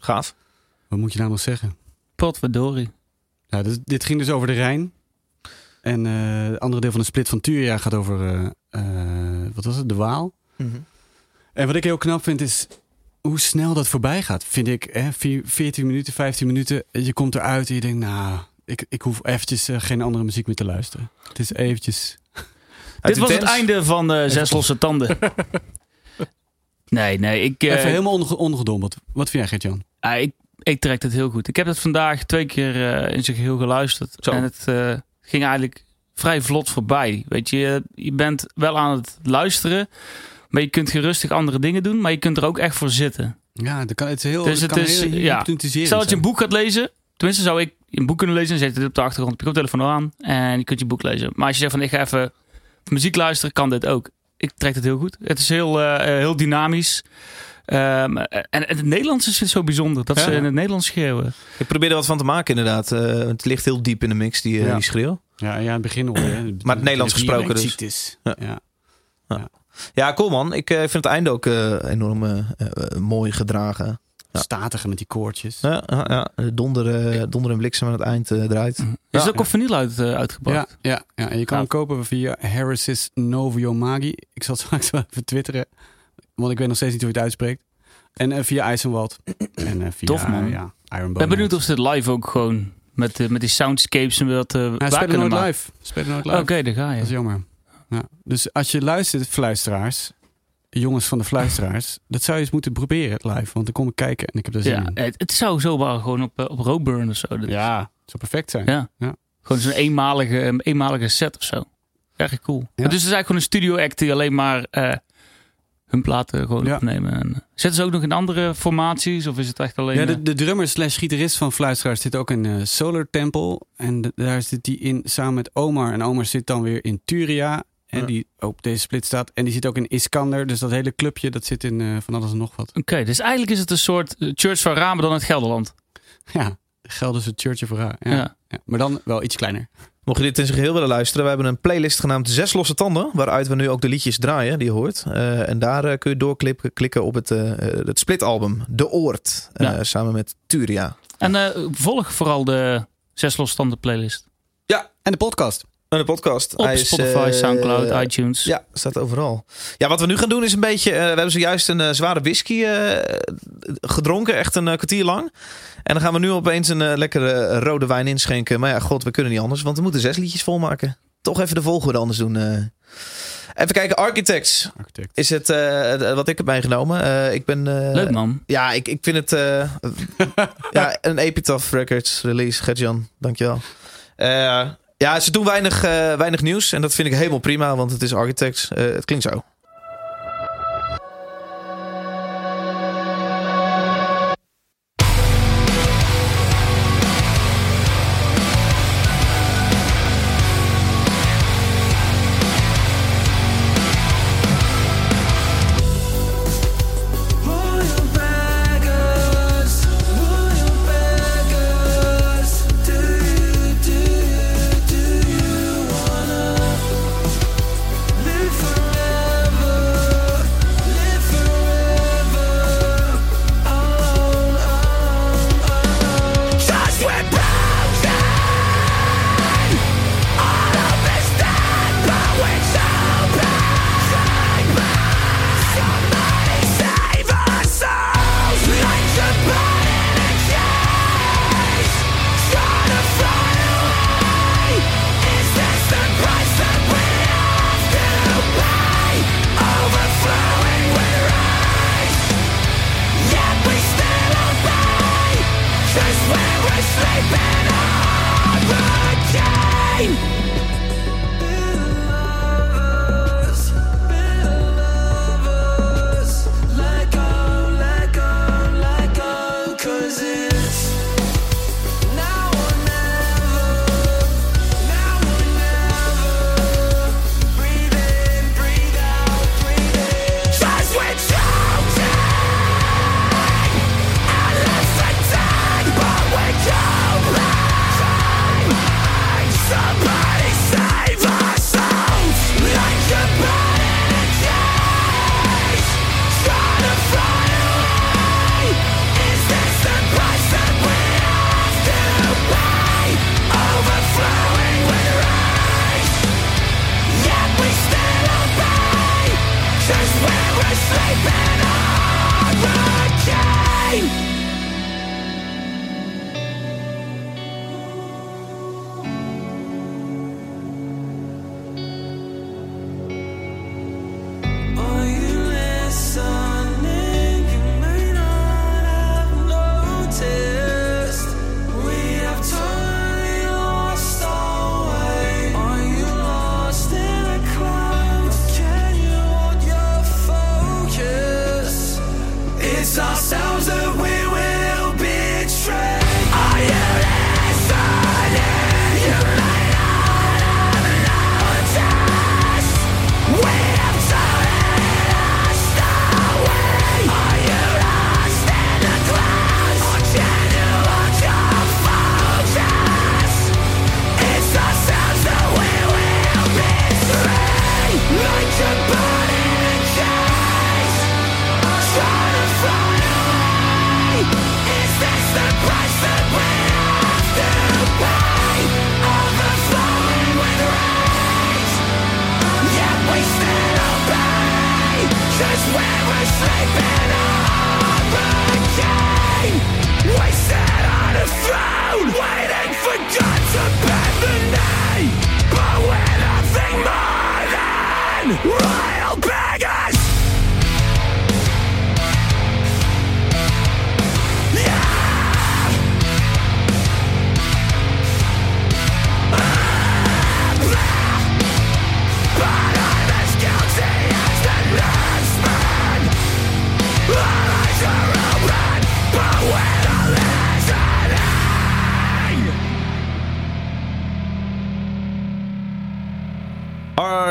Gaaf. Wat moet je nou nog zeggen? potverdorie. Ja, dit, dit ging dus over de Rijn. En eh, het andere deel van de split van Turia gaat over, eh, eh, wat was het, de Waal. Mhm. En wat ik heel knap vind is hoe snel dat voorbij gaat. Vind ik, hè, vier- 14 minuten, 15 minuten. Je komt eruit en je denkt, nou, ik, ik hoef eventjes geen andere muziek meer te luisteren. Het is eventjes... Dit was het einde van eh, Zes Losse Tanden. nee, nee, ik, eh, Even helemaal onge ongedompeld. Wat vind jij, Gert-Jan? Ah, ik, ik trek het heel goed. Ik heb het vandaag twee keer eh, in zijn geheel geluisterd. Zo. En het eh, ging eigenlijk vrij vlot voorbij. Weet je, je bent wel aan het luisteren. Maar je kunt gerustig andere dingen doen. Maar je kunt er ook echt voor zitten. Ja, dat kan, het is heel, Dus het het kan is, heel ja. Stel dat je een boek gaat lezen. Tenminste, zou ik een boek kunnen lezen. Dan zet je dit op de achtergrond op je telefoon aan. En je kunt je boek lezen. Maar als je zegt van ik ga even muziek luisteren, kan dit ook. Ik trek het heel goed. Het is heel, eh, eh, heel dynamisch. Ehm, en, en het Nederlands is zo bijzonder. Dat ze in het Nederlands schreeuwen. Ik probeer er wat van te maken inderdaad. Eh, het ligt heel diep in de mix, die, eh, Ja. die schreeuw. Ja, ja, in het begin hoor je. Maar het Nederlands gesproken dus. Ziektes. Ja. Ja. Ja, cool man. Ik eh, vind het einde ook enorm mooi gedragen. Ja. Statige met die koortjes. Ja, ja, ja. Donder, eh, donder en bliksem aan het eind draait. Is Ja. er ook op vinyl uit, eh, uitgebracht? Ja, ja, ja, en je kan Ja. hem kopen via Harris's Novio Magi. Ik zal het straks wel even twitteren, want ik weet nog steeds niet hoe je het uitspreekt. En eh, via IJsselwald. En eh, via Tof, man. ja, Iron Ik ben benieuwd of ze het live ook gewoon met, eh, met die soundscapes en wat uh, waar kunnen nooit maken. live. Speelt nooit Oké, live. daar ga je. Dat is jammer. Ja. Dus als je luistert, fluisteraars, jongens van de fluisteraars, dat zou je eens moeten proberen live. Want dan kom ik kijken en ik heb er zin Ja, in. het, het zou zomaar gewoon op, op Roadburn of zo. Dat- Ja, het zou perfect zijn. Ja. Ja. Gewoon zo'n eenmalige, een eenmalige set of zo. Erg cool. Ja. Dus het is eigenlijk gewoon een studio act die alleen maar hun platen gewoon Ja. opnemen. En, eh, zetten ze ook nog in andere formaties of is het echt alleen... Ja, eh, de, de drummer slash gitarist van Fluisteraars zit ook in eh, Solar Temple. En de- daar zit hij in samen met Omar. En Omar zit dan weer in Turia. En Ja. die op deze split staat. En die zit ook in Iskander. Dus dat hele clubje, dat zit in van alles en nog wat. Oké, dus eigenlijk is het een soort Church van Ramen dan het Gelderland. Ja, Gelderse Church of. Ja. Ja. Ja. Maar dan wel iets kleiner. Mocht je dit in zijn geheel willen luisteren, we hebben een playlist genaamd Zes Losse Tanden. Waaruit we nu ook de liedjes draaien die je hoort. Eh, en daar eh, kun je doorklikken klikken op het, eh, het splitalbum De Oort. eh, Ja. Samen met Turia. En eh, volg vooral de zes losstanden playlist. En de podcast. En de podcast. Op Hij is, Spotify, eh, Soundcloud, iTunes. Ja, staat overal. Ja, wat we nu gaan doen is een beetje... eh, we hebben zojuist een eh, zware whisky eh, gedronken. Echt een kwartier lang. En dan gaan we nu opeens een lekkere rode wijn inschenken. Maar ja, god, we kunnen niet anders. Want we moeten zes liedjes volmaken. Toch even de volgorde anders doen. eh. Even kijken. Architects Architect. is het eh, wat ik heb meegenomen. Eh, ik ben... eh, Leuk man. Ja, ik, ik vind het... eh, ja, een Epitaph Records release. Gert-Jan, dankjewel. Ja, ze doen weinig, eh, weinig nieuws. En dat vind ik helemaal prima, want het is Architects. Eh, het klinkt zo.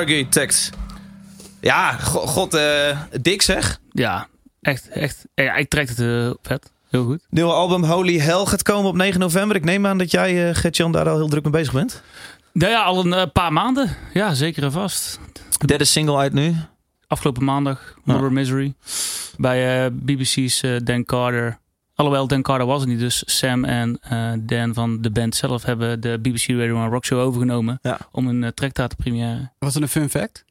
Architects. Ja, go- god, eh, dik zeg. Ja, echt, echt. Ja, ik trek het eh, vet. Heel goed. Nieuwe album Holy Hell gaat komen op 9 november. Ik neem aan dat jij, eh Gert-Jan, daar al heel druk mee bezig bent. Nou ja, al een paar maanden. Ja, zeker en vast. Derde single uit nu. Afgelopen maandag, Mother Misery. Bij eh, BBC's Dan Carter. Alhoewel, Dan Carter was het niet. Dus Sam en eh, Dan van de band zelf hebben de BBC Radio 1 Rock Show overgenomen. Ja. Om een uh, track te première. Was het een fun fact?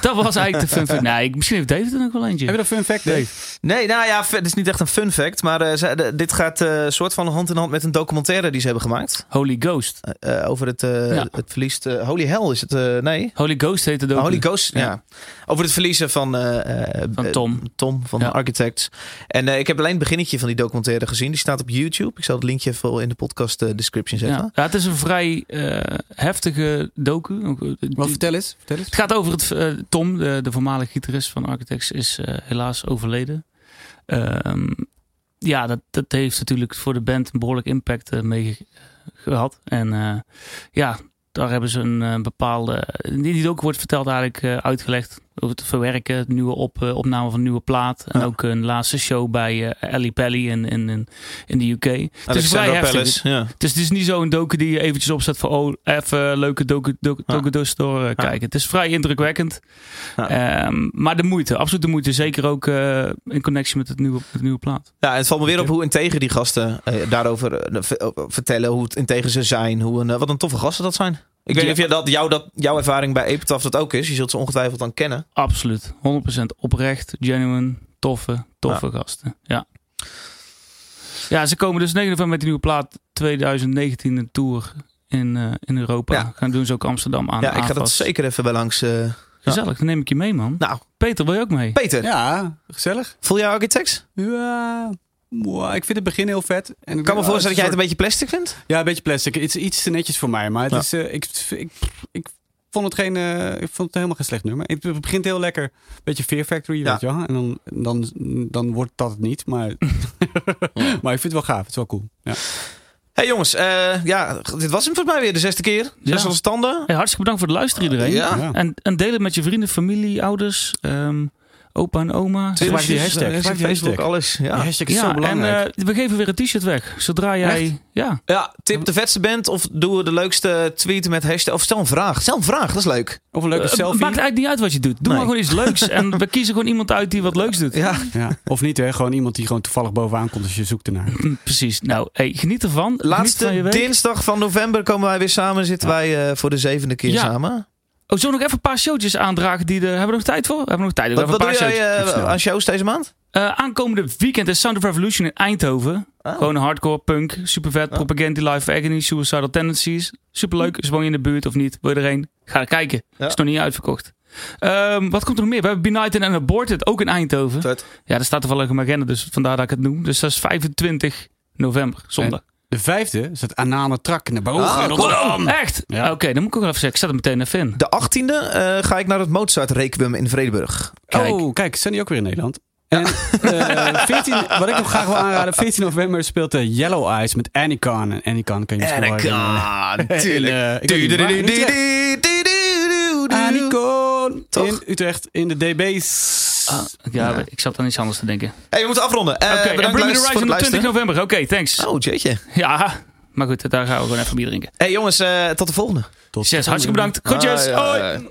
Dat was eigenlijk de fun fact. Nee, ik- misschien heeft David er nog wel eentje. Heb je dat fun fact, Dave? Nee, nou ja, het is niet echt een fun fact. Maar eh, ze- de- dit gaat eh soort van hand in hand met een documentaire die ze hebben gemaakt. Holy Ghost. Eh, over het, eh, Ja. het verlies. eh, Holy Hell is het, eh, nee. Holy Ghost heette de Holy Ghost, ja. Ja. Over het verliezen van, eh, eh, Van Tom. Tom van Ja. Architects. En eh, ik heb alleen het beginnetje van die documentaire gezien. Die staat op YouTube. Ik zal het linkje even in de podcast description zetten. Ja. ja, het is een vrij eh, heftige docu. Ook, Wat, vertel eens. Vertel eens. Het gaat over het. Eh, Tom, de, de voormalige gitarist van Architects, is eh, helaas overleden. Ehm, ja, dat, dat heeft natuurlijk voor de band een behoorlijk impact eh, mee ge- gehad. En ja, daar hebben ze een bepaalde. In die ook wordt verteld, eigenlijk uitgelegd het verwerken, het nieuwe op, eh, opname van een nieuwe plaat. En Ja. ook een laatste show bij eh Ellie Pelly in, in, in, de UK. Het is vrij heftig. Ja. Dus het is niet zo'n docu die je eventjes opzet voor oh, even leuke docu, docu, Ja. docu door eh, kijken. Het is vrij indrukwekkend. Ehm, maar de moeite, absoluut de moeite. Zeker ook in connectie met het nieuwe, de nieuwe plaat. Ja, en het valt me weer op hoe integer die gasten daarover vertellen. Hoe het integer ze zijn. Hoe een, wat een toffe gasten dat zijn. Ik weet Ja. niet of je dat, jou, dat jouw ervaring bij Epitaph dat ook is. Je zult ze ongetwijfeld dan kennen. Absoluut. 100% oprecht, genuine, toffe, toffe gasten. Ja. Ja, ze komen dus 9 november met de nieuwe plaat 2019 een tour in, eh, in Europa. Ja. Gaan doen ze ook Amsterdam aan. ja, ik ga dat zeker even bij langs. eh. Gezellig, dan neem ik je mee, man. Nou, Peter, wil je ook mee? Peter, Ja, gezellig. voel jij Architects? Ja, mwah, ik vind het begin heel vet. En Ik kan me voorstellen dat jij het een een beetje plastic vindt. Ja, een beetje plastic. Het is iets te netjes voor mij. Maar het Ja. is, eh, ik, ik, ik vond het geen, eh, ik vond het helemaal geen slecht nummer. Het begint heel lekker. Beetje Fear Factory, Ja. weet je wel. En dan, dan, dan wordt dat het niet. Maar, maar ik vind het wel gaaf. Het is wel cool. Ja. hey jongens, eh, ja, dit was hem volgens mij weer de zesde keer. Zes Ja. als standen. Hey, hartstikke bedankt voor het luisteren iedereen. Ja. Ja. En, en deel het met je vrienden, familie, ouders, ehm, opa en oma. Gebruik die Twitter, hashtag. eh, Gebruik die Facebook, hashtag. alles. Die Ja. hashtag is Ja, zo en eh, we geven weer een t-shirt weg. Zodra jij... Echt? Ja, ja, tip de vetste band of doe de leukste tweet met hashtag. Of stel een vraag. Stel een vraag, dat is leuk. of een leuke Eh, selfie. maakt eigenlijk niet uit wat je doet. Doe Nee. maar gewoon iets leuks. en we kiezen gewoon iemand uit die wat leuks doet. Ja. Ja. Of niet, hè? Gewoon iemand die gewoon toevallig bovenaan komt als je zoekt ernaar. Mm, Precies. Nou, hey, geniet ervan. Geniet van je Laatste dinsdag van november komen wij weer samen. Zitten wij eh, voor de zevende keer Ja. samen. Oh, zullen we nog even een paar showtjes aandragen? Die de, hebben we nog tijd voor? Hebben we nog tijd? Wat, Even wat een doe paar jij showtjes. eh, aan shows deze maand? Eh, aankomende weekend is Sound of Revolution in Eindhoven. Oh. Gewoon hardcore punk. Super vet. Propaganda, Live Agony, Suicidal Tendencies. Super leuk. Is woon je in de buurt of niet? Wil je erheen? Ga er kijken. Ja. Is nog niet uitverkocht. Ehm, wat komt er nog meer? We hebben Benighted and Aborted ook in Eindhoven. Vet. Ja, dat staat toevallig mijn agenda. Dus vandaar dat ik het noem. Dus dat is 25 november. Zondag. De vijfde is het anale trak naar boven. Ah, Rotterdam. Echt? Ja. Oké, dan moet ik ook even zeggen. Ik zet hem meteen even in. De 18e eh, ga ik naar het Mozart Requiem in Vredeburg. Kijk. Oh, kijk, zijn die ook weer in Nederland? En eh, 14, wat ik nog graag wil aanraden, 14 november speelt de Yellow Eyes met Anycon. En Anycon kan je misschien wel Anakin, In, natuurlijk. eh, Toch? in Utrecht in de DB's. Ah, ja, ik zat aan iets anders te denken. Hey, we moeten afronden. Eh, Oké, bedankt Bring Me The Horizon op 20 luisteren. november. Oké, thanks. Oh, jeetje. Ja, maar goed, daar gaan we gewoon even bier drinken. Hey jongens, eh, tot de volgende. Tot Yes, hartstikke bedankt. Groetjes. Hoi.